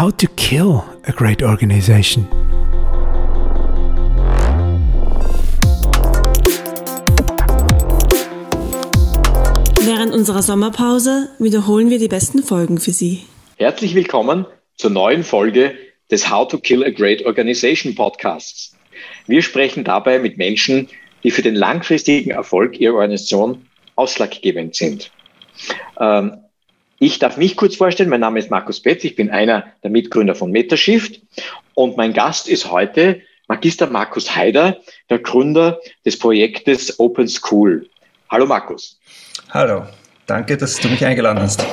How to Kill a Great Organization. Während unserer Sommerpause wiederholen wir die besten Folgen für Sie. Herzlich willkommen zur neuen Folge des How to Kill a Great Organization Podcasts. Wir sprechen dabei mit Menschen, die für den langfristigen Erfolg ihrer Organisation ausschlaggebend sind. Ähm, ich darf mich kurz vorstellen. Mein Name ist Markus Betz. Ich bin einer der Mitgründer von Metashift. Und mein Gast ist heute Magister Markus Haider, der Gründer des Projektes Open School. Hallo Markus. Hallo. Danke, dass du mich eingeladen hast.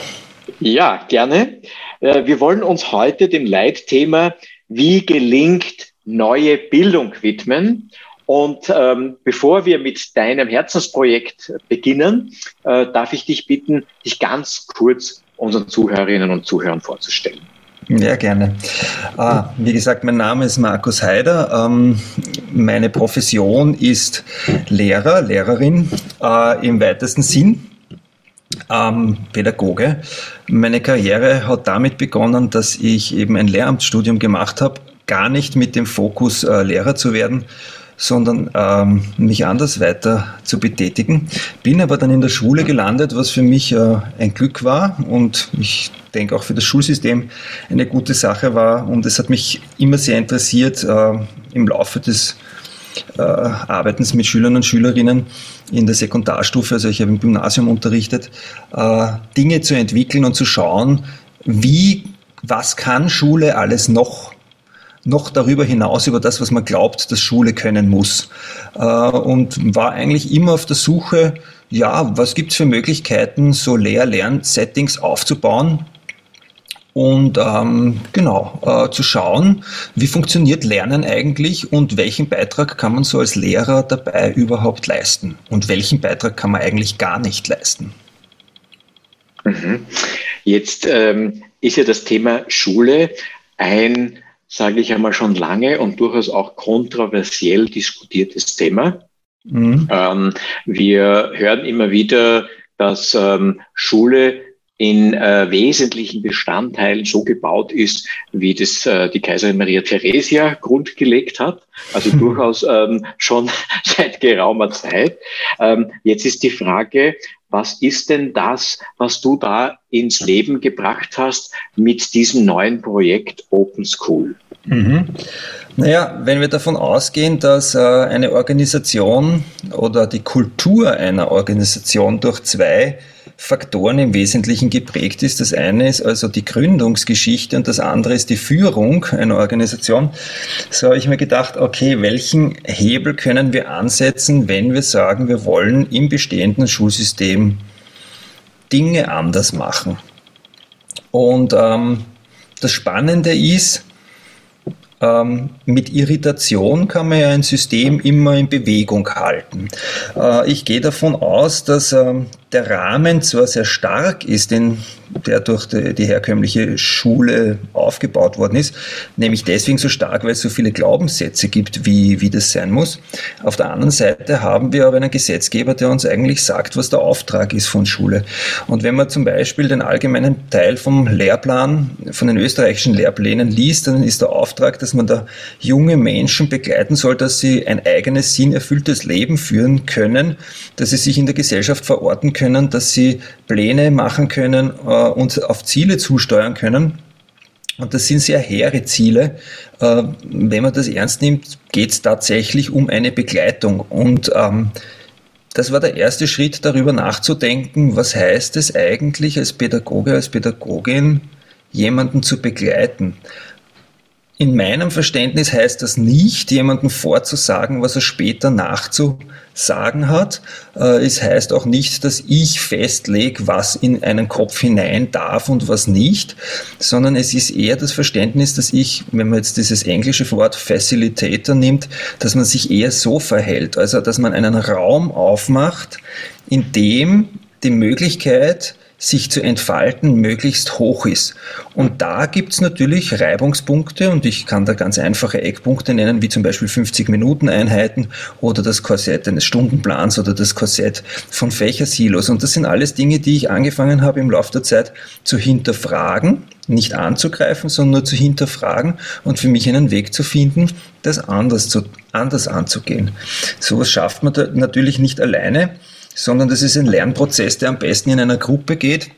Ja, gerne. Äh, wir wollen uns heute dem Leitthema Wie gelingt neue Bildung widmen. Und ähm, bevor wir mit deinem Herzensprojekt beginnen, äh, darf ich dich bitten, dich ganz kurz unseren Zuhörerinnen und Zuhörern vorzustellen. Ja, gerne. Ah, wie gesagt, mein Name ist Markus Heider. Ähm, meine Profession ist Lehrer, Lehrerin äh, im weitesten Sinn. Ähm, Pädagoge. Meine Karriere hat damit begonnen, dass ich eben ein Lehramtsstudium gemacht habe, gar nicht mit dem Fokus äh, Lehrer zu werden, sondern ähm, mich anders weiter zu betätigen. Bin aber dann in der Schule gelandet, was für mich äh, ein Glück war und ich denke auch für das Schulsystem eine gute Sache war. Und es hat mich immer sehr interessiert äh, im Laufe des äh, Arbeitens mit Schülern und Schülerinnen in der Sekundarstufe, also ich habe im Gymnasium unterrichtet, äh, Dinge zu entwickeln und zu schauen, wie, was kann Schule alles noch noch darüber hinaus über das, was man glaubt, dass Schule können muss. Äh, und war eigentlich immer auf der Suche, ja, was gibt es für Möglichkeiten, so Lehr-Lern-Settings aufzubauen, und ähm, genau äh, zu schauen, wie funktioniert Lernen eigentlich und welchen Beitrag kann man so als Lehrer dabei überhaupt leisten und welchen Beitrag kann man eigentlich gar nicht leisten. Mhm. Jetzt ähm, ist ja das Thema Schule ein sage ich einmal, schon lange und durchaus auch kontroversiell diskutiertes Thema. Mhm. Ähm, wir hören immer wieder, dass ähm, Schule in äh, wesentlichen Bestandteilen so gebaut ist, wie das äh, die Kaiserin Maria Theresia grundgelegt hat. Also durchaus ähm, schon seit geraumer Zeit. Ähm, jetzt ist die Frage, was ist denn das, was du da ins Leben gebracht hast mit diesem neuen Projekt Open School? Mhm. Naja, wenn wir davon ausgehen, dass äh, eine Organisation oder die Kultur einer Organisation durch zwei Faktoren im Wesentlichen geprägt ist. Das eine ist also die Gründungsgeschichte und das andere ist die Führung einer Organisation. So habe ich mir gedacht, okay, welchen Hebel können wir ansetzen, wenn wir sagen, wir wollen im bestehenden Schulsystem Dinge anders machen? Und ähm, das Spannende ist, ähm, mit Irritation kann man ja ein System immer in Bewegung halten. Äh, ich gehe davon aus, dass ähm, der Rahmen zwar sehr stark ist, den, der durch die, die, herkömmliche Schule aufgebaut worden ist, nämlich deswegen so stark, weil es so viele Glaubenssätze gibt, wie, wie das sein muss. Auf der anderen Seite haben wir aber einen Gesetzgeber, der uns eigentlich sagt, was der Auftrag ist von Schule. Und wenn man zum Beispiel den allgemeinen Teil vom Lehrplan, von den österreichischen Lehrplänen liest, dann ist der Auftrag, dass man da junge Menschen begleiten soll, dass sie ein eigenes, sinnerfülltes Leben führen können, dass sie sich in der Gesellschaft verorten können, dass sie Pläne machen können äh, und auf Ziele zusteuern können. Und das sind sehr hehre Ziele. Äh, wenn man das ernst nimmt, geht es tatsächlich um eine Begleitung. Und ähm, das war der erste Schritt, darüber nachzudenken, was heißt es eigentlich als Pädagoge, als Pädagogin, jemanden zu begleiten. In meinem Verständnis heißt das nicht, jemandem vorzusagen, was er später nachzusagen hat. Äh, es heißt auch nicht, dass ich festlege, was in einen Kopf hinein darf und was nicht, sondern es ist eher das Verständnis, dass ich, wenn man jetzt dieses englische Wort Facilitator nimmt, dass man sich eher so verhält, also dass man einen Raum aufmacht, in dem die Möglichkeit sich zu entfalten, möglichst hoch ist. Und da gibt's natürlich Reibungspunkte und ich kann da ganz einfache Eckpunkte nennen, wie zum Beispiel 50 Minuten Einheiten oder das Korsett eines Stundenplans oder das Korsett von Fächersilos. Und das sind alles Dinge, die ich angefangen habe im Laufe der Zeit zu hinterfragen, nicht anzugreifen, sondern nur zu hinterfragen und für mich einen Weg zu finden, das anders, zu, anders anzugehen. Sowas schafft man natürlich nicht alleine sondern das ist ein Lernprozess, der am besten in einer Gruppe geht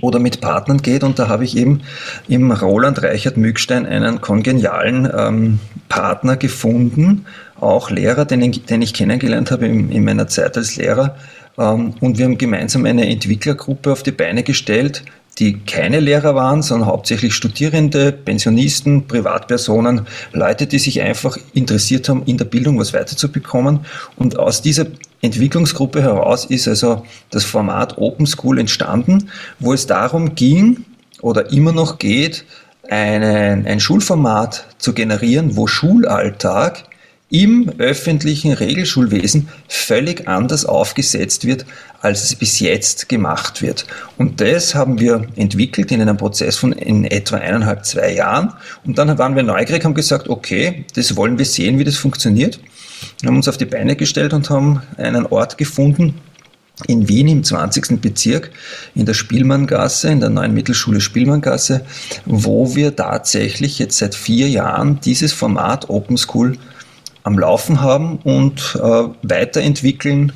oder mit Partnern geht. Und da habe ich eben im Roland Reichert Mückstein einen kongenialen ähm, Partner gefunden, auch Lehrer, den, den ich kennengelernt habe in, in, meiner Zeit als Lehrer. Ähm, und wir haben gemeinsam eine Entwicklergruppe auf die Beine gestellt, die keine Lehrer waren, sondern hauptsächlich Studierende, Pensionisten, Privatpersonen, Leute, die sich einfach interessiert haben, in der Bildung was weiterzubekommen. Und aus dieser Entwicklungsgruppe heraus ist also das Format Open School entstanden, wo es darum ging oder immer noch geht, einen, ein Schulformat zu generieren, wo Schulalltag im öffentlichen Regelschulwesen völlig anders aufgesetzt wird, als es bis jetzt gemacht wird. Und das haben wir entwickelt in einem Prozess von in etwa eineinhalb, zwei Jahren. Und dann waren wir neugierig, haben gesagt, okay, das wollen wir sehen, wie das funktioniert. Wir haben uns auf die Beine gestellt und haben einen Ort gefunden, in Wien im 20. Bezirk in der Spielmanngasse, in der neuen Mittelschule Spielmanngasse, wo wir tatsächlich jetzt seit vier Jahren dieses Format Open School am Laufen haben und äh, weiterentwickeln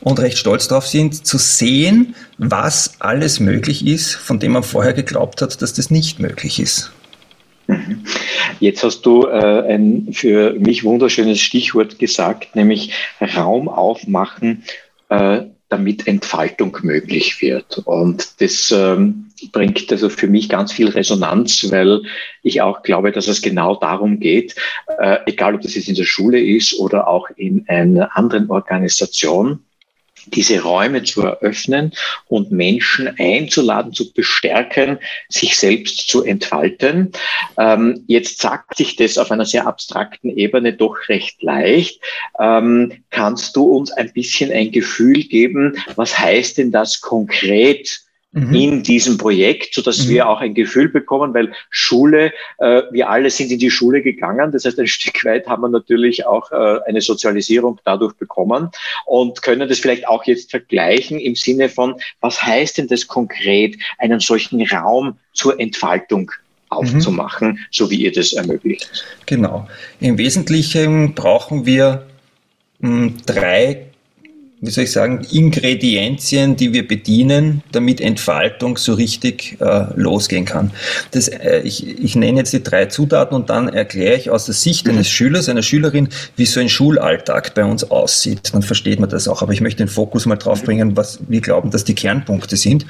und recht stolz darauf sind, zu sehen, was alles möglich ist, von dem man vorher geglaubt hat, dass das nicht möglich ist. Jetzt hast du äh, ein für mich wunderschönes Stichwort gesagt, nämlich Raum aufmachen, äh, damit Entfaltung möglich wird. Und das ähm, bringt also für mich ganz viel Resonanz, weil ich auch glaube, dass es genau darum geht, äh, egal ob das jetzt in der Schule ist oder auch in einer anderen Organisation, diese Räume zu eröffnen und Menschen einzuladen, zu bestärken, sich selbst zu entfalten. Ähm, jetzt sagt sich das auf einer sehr abstrakten Ebene doch recht leicht. Ähm, kannst du uns ein bisschen ein Gefühl geben, was heißt denn das konkret? Mhm. in diesem Projekt, so dass mhm. wir auch ein Gefühl bekommen, weil Schule, äh, wir alle sind in die Schule gegangen. Das heißt, ein Stück weit haben wir natürlich auch äh, eine Sozialisierung dadurch bekommen und können das vielleicht auch jetzt vergleichen im Sinne von, was heißt denn das konkret, einen solchen Raum zur Entfaltung aufzumachen, mhm. so wie ihr das ermöglicht. Genau. Im Wesentlichen brauchen wir mh, hm, drei wie soll ich sagen, Ingredienzien, die wir bedienen, damit Entfaltung so richtig äh, losgehen kann. Das, äh, ich, ich nenne jetzt die drei Zutaten und dann erkläre ich aus der Sicht mhm. eines Schülers, einer Schülerin, wie so ein Schulalltag bei uns aussieht. Dann versteht man das auch. Aber ich möchte den Fokus mal drauf bringen, was wir glauben, dass die Kernpunkte sind.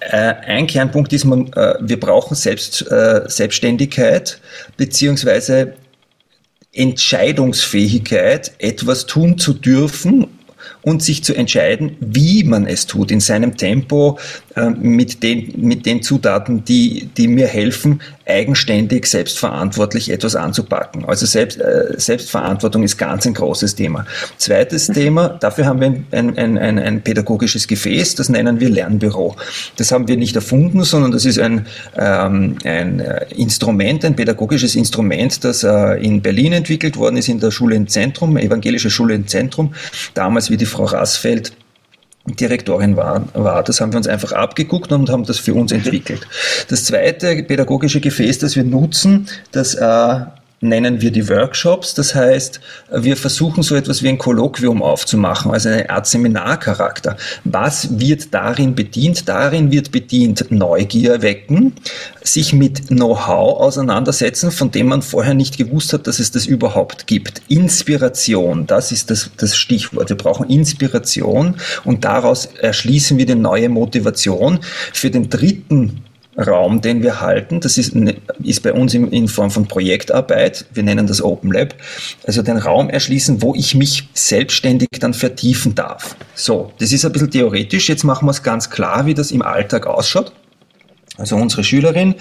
Äh, ein Kernpunkt ist, man, äh, wir brauchen Selbst, äh, Selbstständigkeit beziehungsweise Entscheidungsfähigkeit, etwas tun zu dürfen und sich zu entscheiden, wie man es tut, in seinem Tempo, äh, mit, den, mit den Zutaten, die, die mir helfen, eigenständig, selbstverantwortlich etwas anzupacken. Also Selbst, äh, Selbstverantwortung ist ganz ein großes Thema. Zweites Thema, dafür haben wir ein, ein, ein, ein pädagogisches Gefäß, das nennen wir Lernbüro. Das haben wir nicht erfunden, sondern das ist ein, ähm, ein äh, Instrument, ein pädagogisches Instrument, das in Berlin entwickelt worden ist, in der Schule im Zentrum, evangelische Schule im Zentrum, damals wie die Frau Rassfeld Direktorin war, war. Das haben wir uns einfach abgeguckt und haben das für uns entwickelt. Das zweite pädagogische Gefäß, das wir nutzen, das äh, nennen wir die Workshops. Das heißt, wir versuchen so etwas wie ein Kolloquium aufzumachen, also eine Art Seminarcharakter. Was wird darin bedient? Darin wird bedient Neugier wecken, sich mit Know-how auseinandersetzen, von dem man vorher nicht gewusst hat, dass es das überhaupt gibt. Inspiration, das ist das, das Stichwort. Wir brauchen Inspiration und daraus erschließen wir die neue Motivation. Für den dritten Raum, den wir halten. Das ist, ist bei uns in, in, Form von Projektarbeit. Wir nennen das Open Lab. Also den Raum erschließen, wo ich mich selbstständig dann vertiefen darf. So, das ist ein bisschen theoretisch. Jetzt machen wir es ganz klar, wie das im Alltag ausschaut. Also unsere Schülerin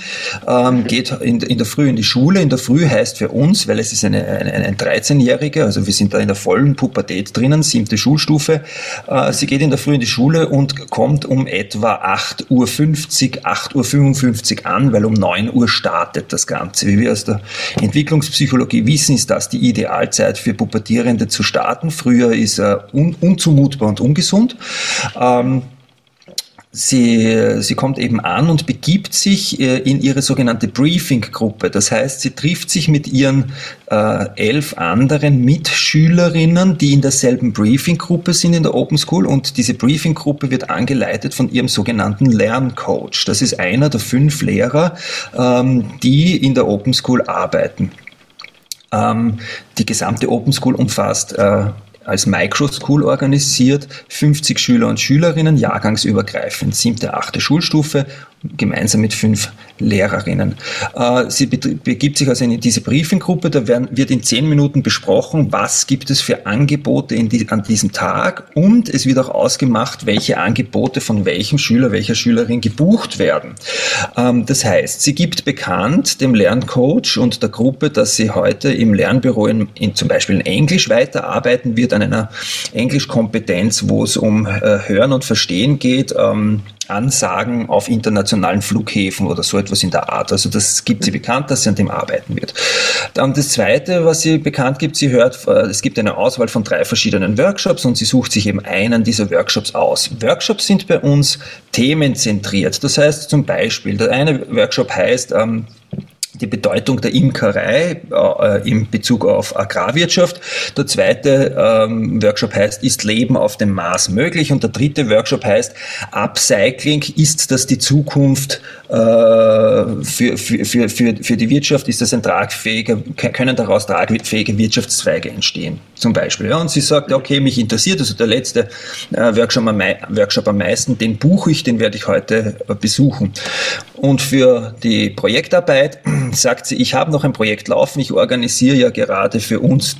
ähm, geht in, in, der Früh in die Schule. In der Früh heißt für uns, weil es ist eine, eine, eine 13-Jährige, also wir sind da in der vollen Pubertät drinnen, siebte Schulstufe. Äh, sie geht in der Früh in die Schule und kommt um etwa 8.50 Uhr, 8.55 Uhr an, weil um 9 Uhr startet das Ganze. Wie wir aus der Entwicklungspsychologie wissen, ist das die Idealzeit für Pubertierende zu starten. Früher ist er un, unzumutbar und ungesund. Ähm, Sie, sie kommt eben an und begibt sich äh, in ihre sogenannte Briefing-Gruppe. Das heißt, sie trifft sich mit ihren äh, elf anderen Mitschülerinnen, die in derselben Briefing-Gruppe sind in der Open School und diese Briefing-Gruppe wird angeleitet von ihrem sogenannten Lerncoach. Das ist einer der fünf Lehrer, ähm, die in der Open School arbeiten. Ähm, die gesamte Open School umfasst äh, als Microschool organisiert, 50 Schüler und Schülerinnen, jahrgangsübergreifend, siebte, achte Schulstufe gemeinsam mit fünf Lehrerinnen. Äh, sie begibt sich also in diese Briefinggruppe, da werden, wird in zehn Minuten besprochen, was gibt es für Angebote die, an diesem Tag und es wird auch ausgemacht, welche Angebote von welchem Schüler, welcher Schülerin gebucht werden. Ähm, das heißt, sie gibt bekannt dem Lerncoach und der Gruppe, dass sie heute im Lernbüro in, in zum Beispiel in Englisch weiterarbeiten wird, an einer Englischkompetenz, wo es um äh, Hören und Verstehen geht, ähm, Ansagen auf internationalen Flughäfen oder so etwas in der Art. Also das gibt sie bekannt, dass sie an dem arbeiten wird. Dann das Zweite, was sie bekannt gibt, sie hört, äh, es gibt eine Auswahl von drei verschiedenen Workshops und sie sucht sich eben einen dieser Workshops aus. Workshops sind bei uns themenzentriert. Das heißt zum Beispiel, der eine Workshop heißt, ähm, die Bedeutung der Imkerei äh, in Bezug auf Agrarwirtschaft. Der zweite ähm, Workshop heißt, ist Leben auf dem Mars möglich? Und der dritte Workshop heißt, Upcycling, ist das die Zukunft für, für, für, für, für die Wirtschaft? Ist das ein tragfähiger, können daraus tragfähige Wirtschaftszweige entstehen? Zum Beispiel. Ja, und sie sagt, okay, mich interessiert, also der letzte äh, Workshop, am, Workshop am meisten, den buche ich, den werde ich heute äh, besuchen. Und für die Projektarbeit sagt sie, ich habe noch ein Projekt laufen, ich organisiere ja gerade für uns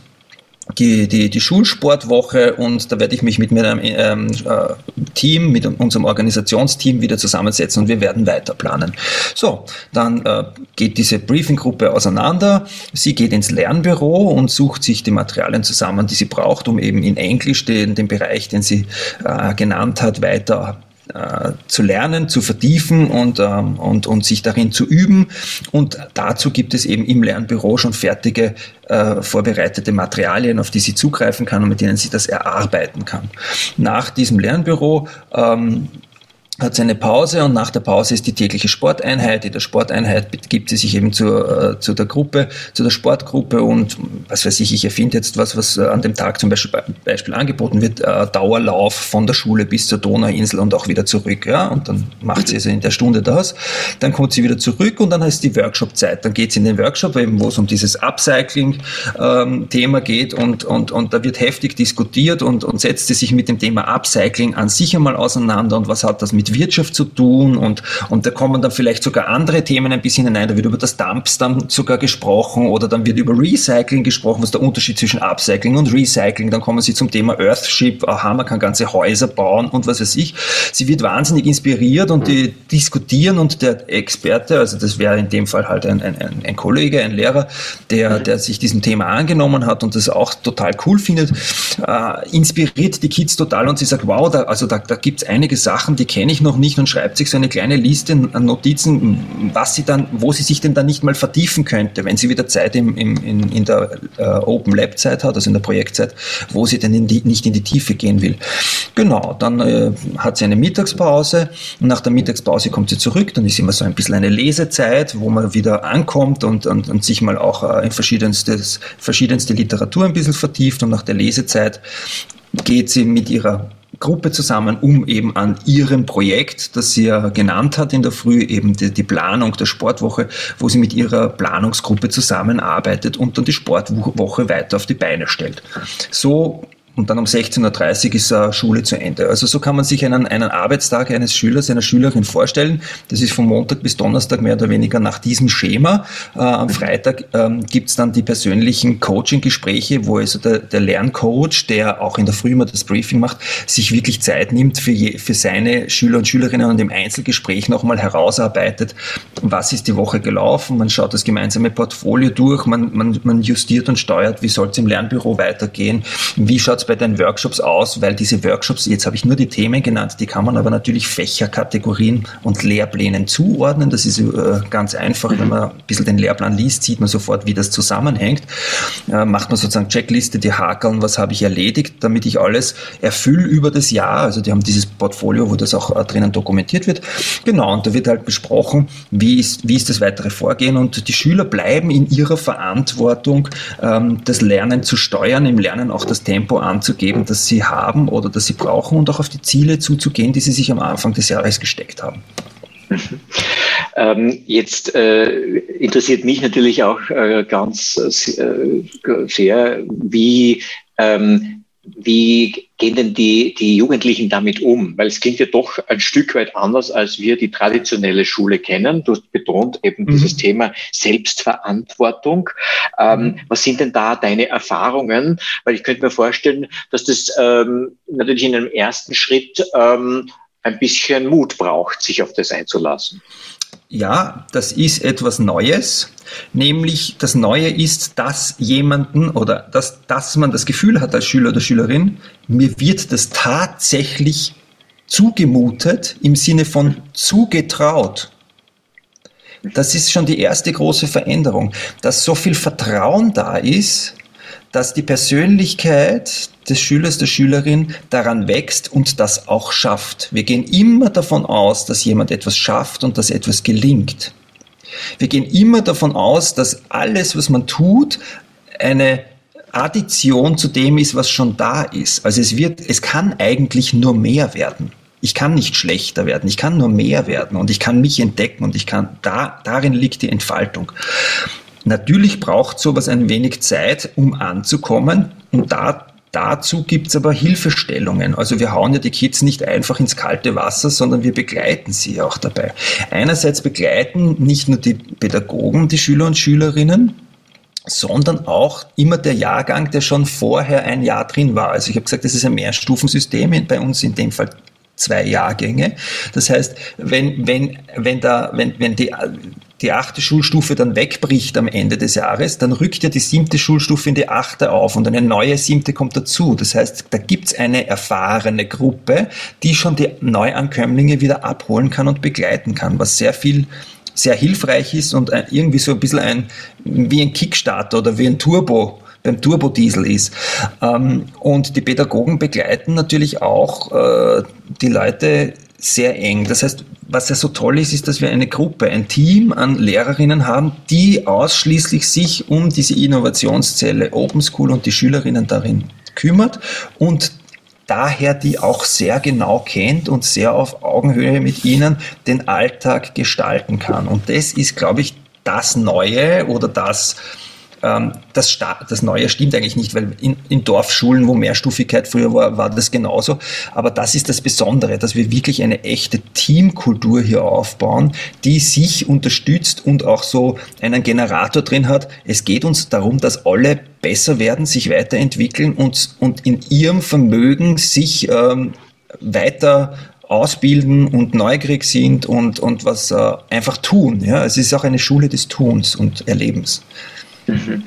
die, die, die Schulsportwoche und da werde ich mich mit meinem ähm, äh, Team, mit unserem Organisationsteam wieder zusammensetzen und wir werden weiter planen. So, dann äh, geht diese Briefinggruppe auseinander. Sie geht ins Lernbüro und sucht sich die Materialien zusammen, die sie braucht, um eben in Englisch den, den Bereich, den sie äh, genannt hat, weiter äh, zu lernen, zu vertiefen und, ähm, und, und sich darin zu üben. Und dazu gibt es eben im Lernbüro schon fertige, äh, vorbereitete Materialien, auf die sie zugreifen kann und mit denen sie das erarbeiten kann. Nach diesem Lernbüro ähm, hat sie eine Pause und nach der Pause ist die tägliche Sporteinheit. In der Sporteinheit begibt sie sich eben zur, äh, zu der Gruppe, zu der Sportgruppe und was weiß ich, ich erfinde jetzt was, was äh, an dem Tag zum Beispiel, Beispiel angeboten wird, äh, Dauerlauf von der Schule bis zur Donauinsel und auch wieder zurück. Ja? Und dann macht sie also in der Stunde das. Dann kommt sie wieder zurück und dann heißt die Workshop-Zeit. Dann geht sie in den Workshop, eben, wo es um dieses Upcycling-Thema ähm, geht und, und, und da wird heftig diskutiert und, und setzt sie sich mit dem Thema Upcycling an sich einmal auseinander und was hat das mit mit Wirtschaft zu tun und, und da kommen dann vielleicht sogar andere Themen ein bisschen hinein. Da wird über das Dumps dann sogar gesprochen oder dann wird über Recycling gesprochen, was der Unterschied zwischen Upcycling und Recycling. Dann kommen sie zum Thema Earthship. Aha, man kann ganze Häuser bauen und was weiß ich. Sie wird wahnsinnig inspiriert und die diskutieren und der Experte, also das wäre in dem Fall halt ein, ein, ein Kollege, ein Lehrer, der, der sich diesem Thema angenommen hat und das auch total cool findet, äh, inspiriert die Kids total und sie sagt, wow, da, also da, da gibt es einige Sachen, die kenne ich ich noch nicht und schreibt sich so eine kleine Liste an Notizen, was sie dann, wo sie sich denn dann nicht mal vertiefen könnte, wenn sie wieder Zeit im, im, in, in der äh, Open Lab Zeit hat, also in der Projektzeit, wo sie denn in die, nicht in die Tiefe gehen will. Genau, dann äh, hat sie eine Mittagspause. Und nach der Mittagspause kommt sie zurück, dann ist immer so ein bisschen eine Lesezeit, wo man wieder ankommt und, und, und sich mal auch äh, in verschiedenstes, verschiedenste Literatur ein bisschen vertieft. Und nach der Lesezeit geht sie mit ihrer Gruppe zusammen, um eben an ihrem Projekt, das sie ja genannt hat in der Früh, eben die, die, Planung der Sportwoche, wo sie mit ihrer Planungsgruppe zusammenarbeitet und dann die Sportwoche weiter auf die Beine stellt. So und dann um 16.30 Uhr ist äh, Schule zu Ende. Also so kann man sich einen, einen Arbeitstag eines Schülers, einer Schülerin vorstellen. Das ist von Montag bis Donnerstag mehr oder weniger nach diesem Schema. Äh, am Freitag ähm, gibt's dann die persönlichen Coaching-Gespräche, wo also der, der Lerncoach, der auch in der Früh immer das Briefing macht, sich wirklich Zeit nimmt für, je, für seine Schüler und Schülerinnen und im Einzelgespräch nochmal herausarbeitet, was ist die Woche gelaufen. Man schaut das gemeinsame Portfolio durch, man, man, man justiert und steuert, wie soll es im Lernbüro weitergehen, wie bei den Workshops aus, weil diese Workshops, jetzt habe ich nur die Themen genannt, die kann man aber natürlich Fächerkategorien und Lehrplänen zuordnen. Das ist äh, ganz einfach, wenn man ein bisschen den Lehrplan liest, sieht man sofort, wie das zusammenhängt. Äh, macht man sozusagen Checkliste, die hakeln, was habe ich erledigt, damit ich alles erfülle über das Jahr. Also die haben dieses Portfolio, wo das auch äh, drinnen dokumentiert wird. Genau, und da wird halt besprochen, wie ist, wie ist das weitere Vorgehen und die Schüler bleiben in ihrer Verantwortung, ähm, das Lernen zu steuern, im Lernen auch das Tempo an anzugeben, das sie haben oder das sie brauchen und auch auf die Ziele zuzugehen, die sie sich am Anfang des Jahres gesteckt haben. Ähm, jetzt äh, interessiert mich natürlich auch äh, ganz äh, sehr, wie ähm, wie gehen denn die, die Jugendlichen damit um? Weil es klingt ja doch ein Stück weit anders, als wir die traditionelle Schule kennen. Du hast betont eben mhm. dieses Thema Selbstverantwortung. Ähm, mhm. was sind denn da deine Erfahrungen? Weil ich könnte mir vorstellen, dass das ähm, natürlich in einem ersten Schritt ähm, ein bisschen Mut braucht, sich auf das einzulassen. Ja, das ist etwas Neues. Nämlich das Neue ist, dass jemanden oder dass, dass man das Gefühl hat als Schüler oder Schülerin, mir wird das tatsächlich zugemutet im Sinne von zugetraut. Das ist schon die erste große Veränderung, dass so viel Vertrauen da ist, dass die Persönlichkeit des Schülers, der Schülerin daran wächst und das auch schafft. Wir gehen immer davon aus, dass jemand etwas schafft und dass etwas gelingt. Wir gehen immer davon aus, dass alles, was man tut, eine Addition zu dem ist, was schon da ist. Also es wird, es kann eigentlich nur mehr werden. Ich kann nicht schlechter werden, ich kann nur mehr werden und ich kann mich entdecken und ich kann, da, darin liegt die Entfaltung. Natürlich braucht sowas ein wenig Zeit, um anzukommen und da Dazu gibt's aber Hilfestellungen. Also wir hauen ja die Kids nicht einfach ins kalte Wasser, sondern wir begleiten sie auch dabei. Einerseits begleiten nicht nur die Pädagogen, die Schüler und Schülerinnen, sondern auch immer der Jahrgang, der schon vorher ein Jahr drin war. Also ich habe gesagt, das ist ein Mehrstufensystem, bei uns in dem Fall zwei Jahrgänge. Das heißt, wenn, wenn, wenn, da, wenn, wenn die, die achte Schulstufe dann wegbricht am Ende des Jahres, dann rückt ja die siebte Schulstufe in die achte auf und eine neue siebte kommt dazu. Das heißt, da gibt's eine erfahrene Gruppe, die schon die Neuankömmlinge wieder abholen kann und begleiten kann, was sehr viel sehr hilfreich ist und irgendwie so ein bisschen ein, wie ein Kickstarter oder wie ein Turbo beim Turbodiesel ist. Ähm, und die Pädagogen begleiten natürlich auch äh, die Leute sehr eng. Das heißt, was ja so toll ist, ist, dass wir eine Gruppe, ein Team an Lehrerinnen haben, die ausschließlich sich um diese Innovationszelle Open School und die Schülerinnen darin kümmert und daher die auch sehr genau kennt und sehr auf Augenhöhe mit ihnen den Alltag gestalten kann. Und das ist, glaube ich, das Neue oder das, das, das Neue stimmt eigentlich nicht, weil in, in, Dorfschulen, wo Mehrstufigkeit früher war, war das genauso. Aber das ist das Besondere, dass wir wirklich eine echte Teamkultur hier aufbauen, die sich unterstützt und auch so einen Generator drin hat. Es geht uns darum, dass alle besser werden, sich weiterentwickeln und, und in ihrem Vermögen sich ähm, weiter ausbilden und neugierig sind und, und was äh, einfach tun. Ja? Es ist auch eine Schule des Tuns und Erlebens. Mhm.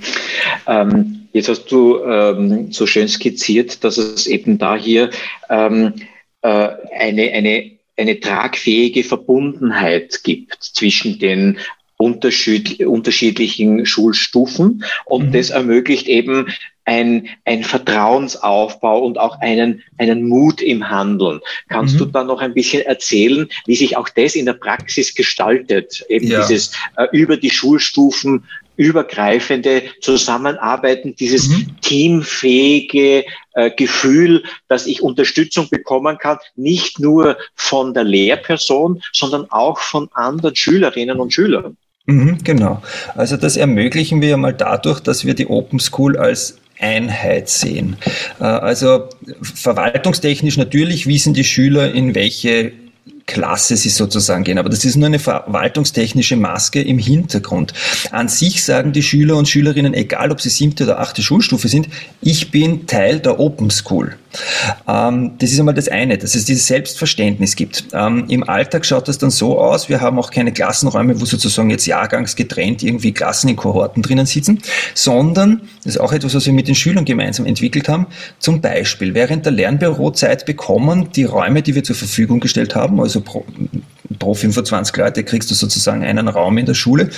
Ähm, jetzt hast du ähm, so schön skizziert, dass es eben da hier ähm, äh, eine, eine, eine tragfähige Verbundenheit gibt zwischen den unterschied unterschiedlichen Schulstufen und mhm. das ermöglicht eben ein, ein Vertrauensaufbau und auch einen, einen Mut im Handeln. Kannst mhm. du da noch ein bisschen erzählen, wie sich auch das in der Praxis gestaltet? Eben ja. dieses äh, über die Schulstufen übergreifende Zusammenarbeiten, dieses mhm. teamfähige äh, Gefühl, dass ich Unterstützung bekommen kann, nicht nur von der Lehrperson, sondern auch von anderen Schülerinnen und Schülern. Mhm, genau. Also das ermöglichen wir mal dadurch, dass wir die Open School als Einheit sehen. Äh, also verwaltungstechnisch natürlich wissen die Schüler, in welche Klasse sie sozusagen gehen. Aber das ist nur eine verwaltungstechnische Maske im Hintergrund. An sich sagen die Schüler und Schülerinnen, egal ob sie siebte oder achte Schulstufe sind, ich bin Teil der Open School. Ähm, das ist einmal das eine, dass es dieses Selbstverständnis gibt. Ähm, Im Alltag schaut das dann so aus, wir haben auch keine Klassenräume, wo sozusagen jetzt jahrgangsgetrennt irgendwie Klassen in Kohorten drinnen sitzen, sondern, das ist auch etwas, was wir mit den Schülern gemeinsam entwickelt haben, zum Beispiel während der Lernbürozeit bekommen die Räume, die wir zur Verfügung gestellt haben, also pro, pro 25 Leute kriegst du sozusagen einen Raum in der Schule.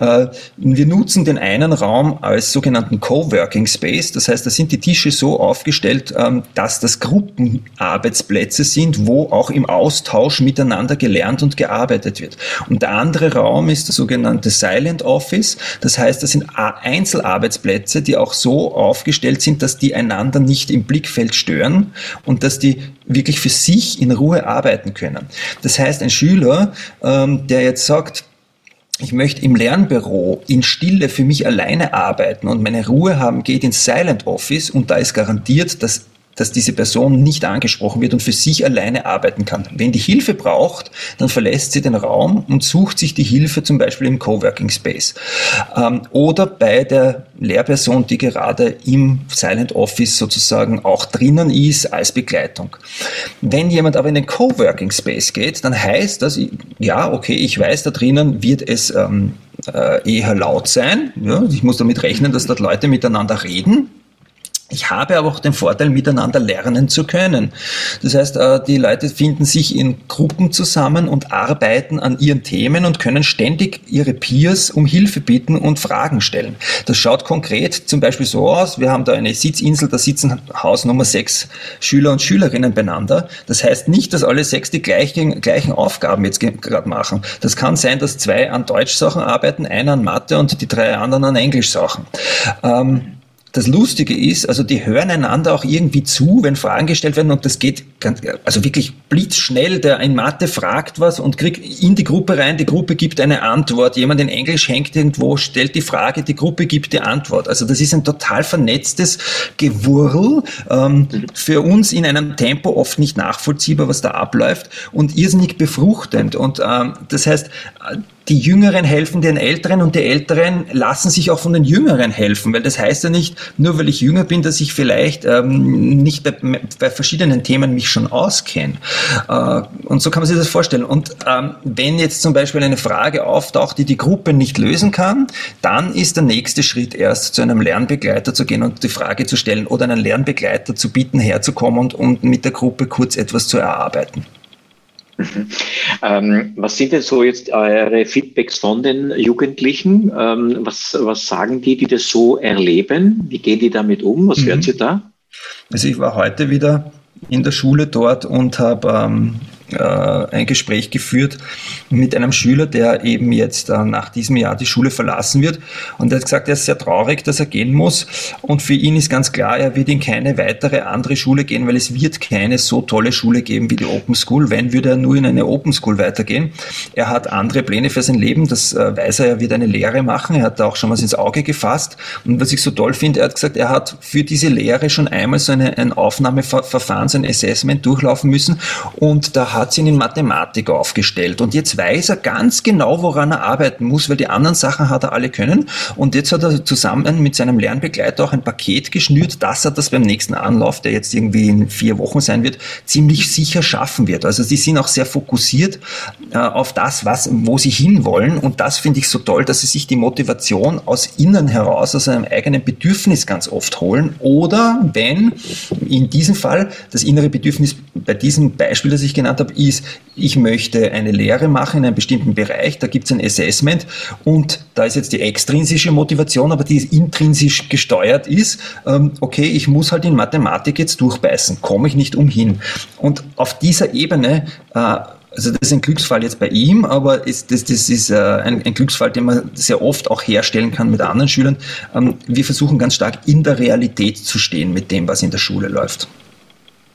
Äh, wir nutzen den einen Raum als sogenannten Coworking Space, das heißt, da sind die Tische so aufgestellt, ähm, dass das Gruppenarbeitsplätze sind, wo auch im Austausch miteinander gelernt und gearbeitet wird. Und der andere Raum ist der sogenannte Silent Office. Das heißt, das sind Einzelarbeitsplätze, die auch so aufgestellt sind, dass die einander nicht im Blickfeld stören und dass die wirklich für sich in Ruhe arbeiten können. Das heißt, ein Schüler, ähm, der jetzt sagt, ich möchte im Lernbüro in Stille für mich alleine arbeiten und meine Ruhe haben, geht ins Silent Office und da ist garantiert, dass dass diese Person nicht angesprochen wird und für sich alleine arbeiten kann. Wenn die Hilfe braucht, dann verlässt sie den Raum und sucht sich die Hilfe zum Beispiel im Coworking Space ähm, oder bei der Lehrperson, die gerade im Silent Office sozusagen auch drinnen ist als Begleitung. Wenn jemand aber in den Coworking Space geht, dann heißt das, ja, okay, ich weiß, da drinnen wird es ähm, äh, eher laut sein. Ja, ich muss damit rechnen, dass dort Leute miteinander reden ich habe aber auch den Vorteil, miteinander lernen zu können. Das heißt, äh, die Leute finden sich in Gruppen zusammen und arbeiten an ihren Themen und können ständig ihre Peers um Hilfe bitten und Fragen stellen. Das schaut konkret zum Beispiel so aus. Wir haben da eine Sitzinsel, da sitzen Haus Nummer sechs Schüler und Schülerinnen beieinander. Das heißt nicht, dass alle sechs die gleichen, gleichen Aufgaben jetzt gerade machen. Das kann sein, dass zwei an Deutsch-Sachen arbeiten, einer an Mathe und die drei anderen an Englisch-Sachen. Ähm, das Lustige ist, also die hören einander auch irgendwie zu, wenn Fragen gestellt werden und das geht ganz, also wirklich blitzschnell. Der in Mathe fragt was und kriegt in die Gruppe rein, die Gruppe gibt eine Antwort. Jemand in Englisch hängt irgendwo, stellt die Frage, die Gruppe gibt die Antwort. Also das ist ein total vernetztes Gewurl, ähm, für uns in einem Tempo oft nicht nachvollziehbar, was da abläuft und irrsinnig befruchtend. Und ähm, das heißt, die Jüngeren helfen den Älteren und die Älteren lassen sich auch von den Jüngeren helfen, weil das heißt ja nicht, nur weil ich jünger bin, dass ich vielleicht ähm, nicht bei, bei, verschiedenen Themen mich schon auskenne. Äh, und so kann man sich das vorstellen. Und ähm, wenn jetzt zum Beispiel eine Frage auftaucht, die die Gruppe nicht lösen kann, dann ist der nächste Schritt erst zu einem Lernbegleiter zu gehen und die Frage zu stellen oder einen Lernbegleiter zu bieten, herzukommen und, und mit der Gruppe kurz etwas zu erarbeiten. Mhm. Ähm, was sind denn so jetzt eure Feedbacks von den Jugendlichen? Ähm, was, was sagen die, die das so erleben? Wie gehen die damit um? Was mhm. hören Sie da? Also ich war heute wieder in der Schule dort und habe ähm, äh, ein Gespräch geführt mit einem Schüler, der eben jetzt äh, nach diesem Jahr die Schule verlassen wird. Und er hat gesagt, er ist sehr traurig, dass er gehen muss. Und für ihn ist ganz klar, er wird in keine weitere andere Schule gehen, weil es wird keine so tolle Schule geben wie die Open School. Wenn, würde er nur in eine Open School weitergehen. Er hat andere Pläne für sein Leben, das äh, weiß er, er wird eine Lehre machen. Er hat da auch schon was ins Auge gefasst. Und was ich so toll finde, er hat gesagt, er hat für diese Lehre schon einmal so eine, ein Aufnahmeverfahren, so ein Assessment durchlaufen müssen. Und da hat hat ihn in Mathematik aufgestellt. Und jetzt weiß er ganz genau, woran er arbeiten muss, weil die anderen Sachen hat er alle können. Und jetzt hat er zusammen mit seinem Lernbegleiter auch ein Paket geschnürt, dass er das beim nächsten Anlauf, der jetzt irgendwie in vier Wochen sein wird, ziemlich sicher schaffen wird. Also sie sind auch sehr fokussiert äh, auf das, was, wo sie hinwollen. Und das finde ich so toll, dass sie sich die Motivation aus innen heraus, aus einem eigenen Bedürfnis ganz oft holen. Oder wenn in diesem Fall das innere Bedürfnis bei diesem Beispiel, das ich genannt habe, ist, ich möchte eine Lehre machen in einem bestimmten Bereich, da gibt es ein Assessment und da ist jetzt die extrinsische Motivation, aber die intrinsisch gesteuert ist, ähm, okay, ich muss halt in Mathematik jetzt durchbeißen, komme ich nicht umhin. Und auf dieser Ebene äh, also das ist ein Glücksfall jetzt bei ihm, aber ist, das, das ist äh, ein, ein, Glücksfall, den man sehr oft auch herstellen kann mit anderen Schülern. Ähm, wir versuchen ganz stark in der Realität zu stehen mit dem, was in der Schule läuft.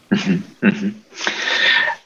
Mhm, mhm.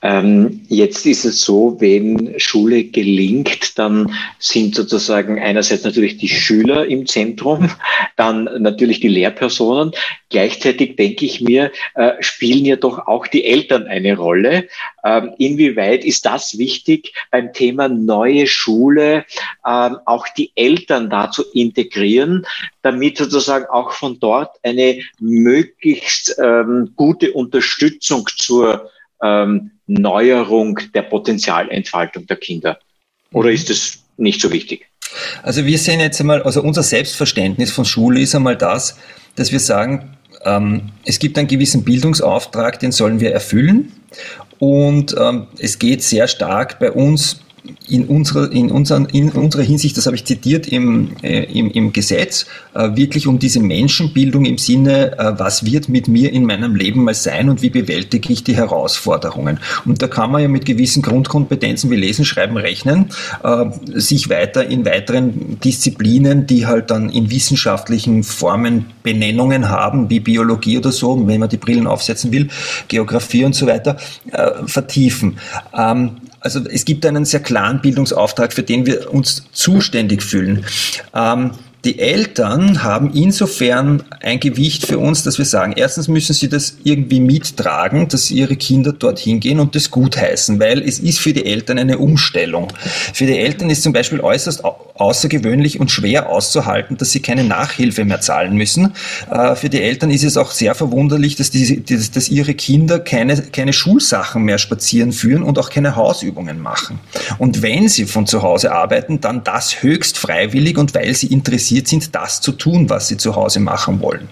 Ähm, jetzt ist es so, wenn Schule gelingt, dann sind sozusagen einerseits natürlich die Schüler im Zentrum, dann natürlich die Lehrpersonen. Gleichzeitig denke ich mir, äh, spielen ja doch auch die Eltern eine Rolle. Ähm, inwieweit ist das wichtig beim Thema neue Schule, ähm, auch die Eltern da zu integrieren, damit sozusagen auch von dort eine möglichst ähm, gute Unterstützung zur ähm, Neuerung der Potenzialentfaltung der Kinder? Oder mhm. ist das nicht so wichtig? Also wir sehen jetzt einmal, also unser Selbstverständnis von Schule ist einmal das, dass wir sagen, ähm, es gibt einen gewissen Bildungsauftrag, den sollen wir erfüllen. Und ähm, es geht sehr stark bei uns in unserer, in, unseren, in unserer Hinsicht, das habe ich zitiert im, äh, im, im Gesetz, äh, wirklich um diese Menschenbildung im Sinne, äh, was wird mit mir in meinem Leben mal sein und wie bewältige ich die Herausforderungen. Und da kann man ja mit gewissen Grundkompetenzen wie Lesen, Schreiben, Rechnen äh, sich weiter in weiteren Disziplinen, die halt dann in wissenschaftlichen Formen Benennungen haben, wie Biologie oder so, wenn man die Brillen aufsetzen will, Geografie und so weiter, äh, vertiefen. Ähm, also es gibt einen sehr klaren Bildungsauftrag, für den wir uns zuständig fühlen. Ähm, die Eltern haben insofern ein Gewicht für uns, dass wir sagen, erstens müssen sie das irgendwie mittragen, dass ihre Kinder dorthin gehen und das gutheißen, weil es ist für die Eltern eine Umstellung. Für die Eltern ist zum Beispiel äußerst außergewöhnlich und schwer auszuhalten, dass sie keine Nachhilfe mehr zahlen müssen. Äh, für die Eltern ist es auch sehr verwunderlich, dass, die, dass ihre Kinder keine, keine Schulsachen mehr spazieren führen und auch keine Hausübungen machen. Und wenn sie von zu Hause arbeiten, dann das höchst freiwillig und weil sie interessiert sind, das zu tun, was sie zu Hause machen wollen.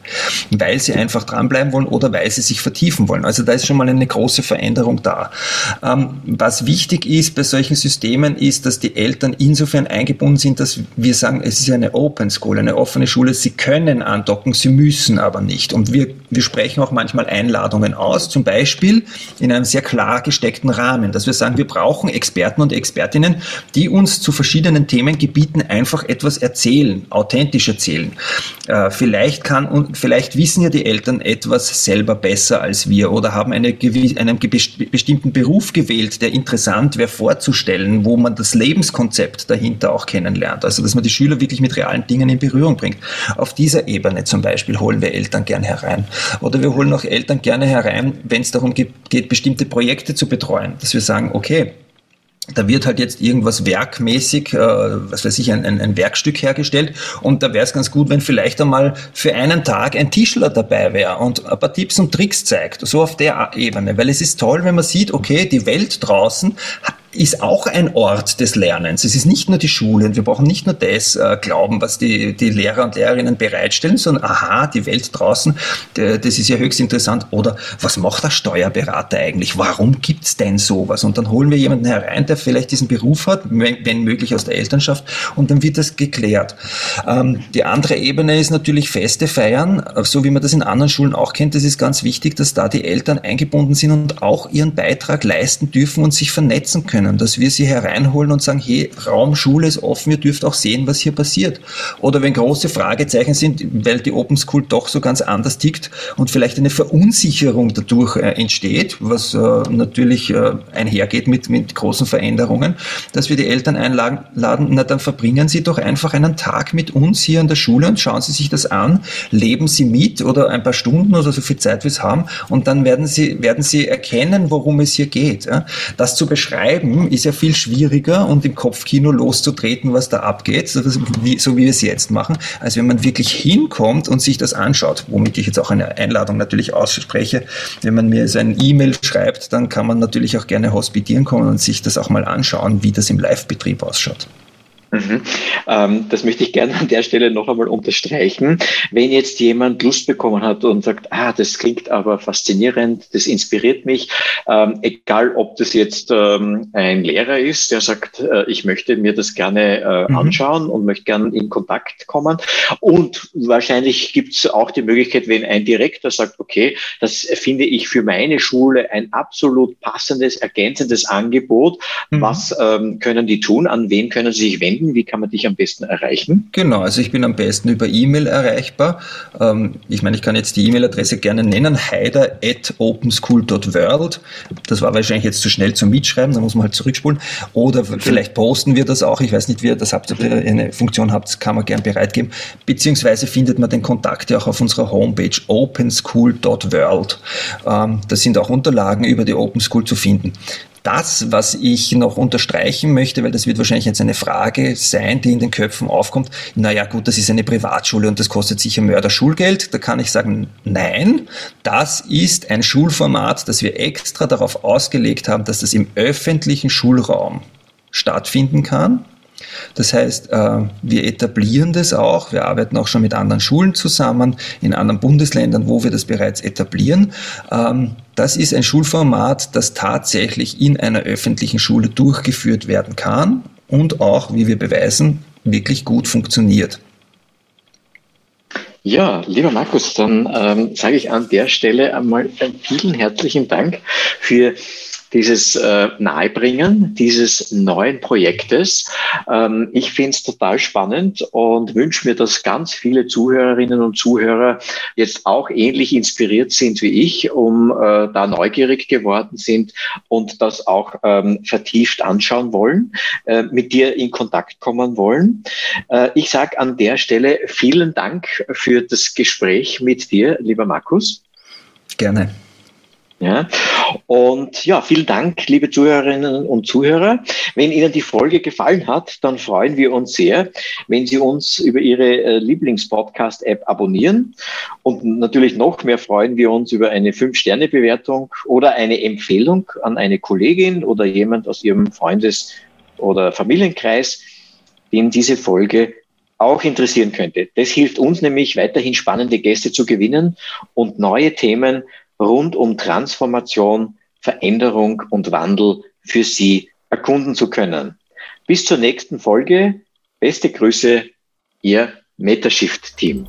Weil sie einfach dranbleiben wollen oder weil sie sich vertiefen wollen. Also da ist schon mal eine große Veränderung da. Ähm, was wichtig ist bei solchen Systemen ist, dass die Eltern insofern eingebunden sind, dass wir sagen, es ist eine Open School, eine offene Schule. Sie können andocken, sie müssen aber nicht. Und wir, wir sprechen auch manchmal Einladungen aus, zum Beispiel in einem sehr klar gesteckten Rahmen, dass wir sagen, wir brauchen Experten und Expertinnen, die uns zu verschiedenen Themengebieten einfach etwas erzählen, authentisch erzählen. Äh, vielleicht kann und vielleicht wissen ja die Eltern etwas selber besser als wir oder haben eine, einen bestimmten Beruf gewählt, der interessant wäre vorzustellen, wo man das Lebenskonzept dahinter auch kennenlernt. Also dass man die Schüler wirklich mit realen Dingen in Berührung bringt. Auf dieser Ebene zum Beispiel holen wir Eltern gern herein. Oder wir holen auch Eltern gerne herein, wenn es darum geht, geht, bestimmte Projekte zu betreuen. Dass wir sagen, okay, da wird halt jetzt irgendwas werkmäßig, äh, was weiß ich, ein, ein, ein Werkstück hergestellt und da wäre es ganz gut, wenn vielleicht einmal für einen Tag ein Tischler dabei wäre und ein paar Tipps und Tricks zeigt, so auf der Ebene, weil es ist toll, wenn man sieht, okay, die Welt draußen ist auch ein Ort des Lernens. Es ist nicht nur die Schule und wir brauchen nicht nur das äh, glauben, was die, die Lehrer und Lehrerinnen bereitstellen, sondern aha, die Welt draußen, das ist ja höchst interessant. Oder was macht der Steuerberater eigentlich? Warum gibt's denn sowas? Und dann holen wir jemanden herein, der vielleicht diesen Beruf hat, wenn, möglich aus der Elternschaft, und dann wird das geklärt. Ähm, die andere Ebene ist natürlich Feste feiern, so wie man das in anderen Schulen auch kennt. Das ist ganz wichtig, dass da die Eltern eingebunden sind und auch ihren Beitrag leisten dürfen und sich vernetzen können können, dass wir sie hereinholen und sagen, hey, Raum, Schule ist offen, ihr dürft auch sehen, was hier passiert. Oder wenn große Fragezeichen sind, weil die Open School doch so ganz anders tickt und vielleicht eine Verunsicherung dadurch äh, entsteht, was äh, natürlich äh, einhergeht mit, mit großen Veränderungen, dass wir die Eltern einladen, na dann verbringen Sie doch einfach einen Tag mit uns hier an der Schule und schauen Sie sich das an, leben Sie mit oder ein paar Stunden oder so viel Zeit, wie Sie haben und dann werden Sie, werden Sie erkennen, worum es hier geht. Ja? Das zu beschreiben, schreiben ist ja viel schwieriger und im Kopfkino loszutreten, was da abgeht, so wie, so wie wir es jetzt machen, als wenn man wirklich hinkommt und sich das anschaut, womit ich jetzt auch eine Einladung natürlich ausspreche. Wenn man mir so ein E-Mail schreibt, dann kann man natürlich auch gerne hospitieren kommen und sich das auch mal anschauen, wie das im Live-Betrieb ausschaut. Mhm. Ähm, das möchte ich gerne an der Stelle noch einmal unterstreichen. Wenn jetzt jemand Lust bekommen hat und sagt, ah, das klingt aber faszinierend, das inspiriert mich, ähm, egal ob das jetzt ähm, ein Lehrer ist, der sagt, äh, ich möchte mir das gerne äh, mhm. anschauen und möchte gerne in Kontakt kommen. Und wahrscheinlich gibt es auch die Möglichkeit, wenn ein Direktor sagt, okay, das finde ich für meine Schule ein absolut passendes, ergänzendes Angebot. Mhm. Was können die tun? An wen können sie sich wenden? Melden? Wie kann man dich am besten erreichen? Genau, also ich bin am besten über E-Mail erreichbar. Ähm, ich meine, ich kann jetzt die E-Mail-Adresse gerne nennen, heider at openschool.world. Das war wahrscheinlich jetzt zu schnell zum Mitschreiben, da muss man halt zurückspulen. Oder vielleicht posten wir das auch, ich weiß nicht, wie ihr das habt, ob ihr eine Funktion habt, kann man gern bereitgeben. Beziehungsweise findet man den Kontakt ja auch auf unserer Homepage openschool.world. Ähm, da sind auch Unterlagen über die Open School zu finden. Das, was ich noch unterstreichen möchte, weil das wird wahrscheinlich jetzt eine Frage sein, die in den Köpfen aufkommt, naja gut, das ist eine Privatschule und das kostet sicher Mörder Schulgeld. Da kann ich sagen, nein, das ist ein Schulformat, das wir extra darauf ausgelegt haben, dass das im öffentlichen Schulraum stattfinden kann. Das heißt, äh, wir etablieren das auch. Wir arbeiten auch schon mit anderen Schulen zusammen, in anderen Bundesländern, wo wir das bereits etablieren. Ähm, das ist ein Schulformat, das tatsächlich in einer öffentlichen Schule durchgeführt werden kann und auch, wie wir beweisen, wirklich gut funktioniert. Ja, lieber Markus, dann ähm, sage ich an der Stelle einmal vielen herzlichen Dank für dieses äh, Nahebringen dieses neuen Projektes. Ähm, ich finde es total spannend und wünsche mir, dass ganz viele Zuhörerinnen und Zuhörer jetzt auch ähnlich inspiriert sind wie ich, um äh, da neugierig geworden sind und das auch ähm, vertieft anschauen wollen, äh, mit dir in Kontakt kommen wollen. Äh, ich sage an der Stelle vielen Dank für das Gespräch mit dir, lieber Markus. Gerne. Ja. Und ja, vielen Dank, liebe Zuhörerinnen und Zuhörer. Wenn Ihnen die Folge gefallen hat, dann freuen wir uns sehr, wenn Sie uns über Ihre äh, Lieblingspodcast-App abonnieren. Und natürlich noch mehr freuen wir uns über eine Fünf-Sterne-Bewertung oder eine Empfehlung an eine Kollegin oder jemand aus Ihrem Freundes- oder Familienkreis, den diese Folge auch interessieren könnte. Das hilft uns nämlich weiterhin spannende Gäste zu gewinnen und neue Themen rund um Transformation, Veränderung und Wandel für Sie erkunden zu können. Bis zur nächsten Folge. Beste Grüße, Ihr Metashift-Team.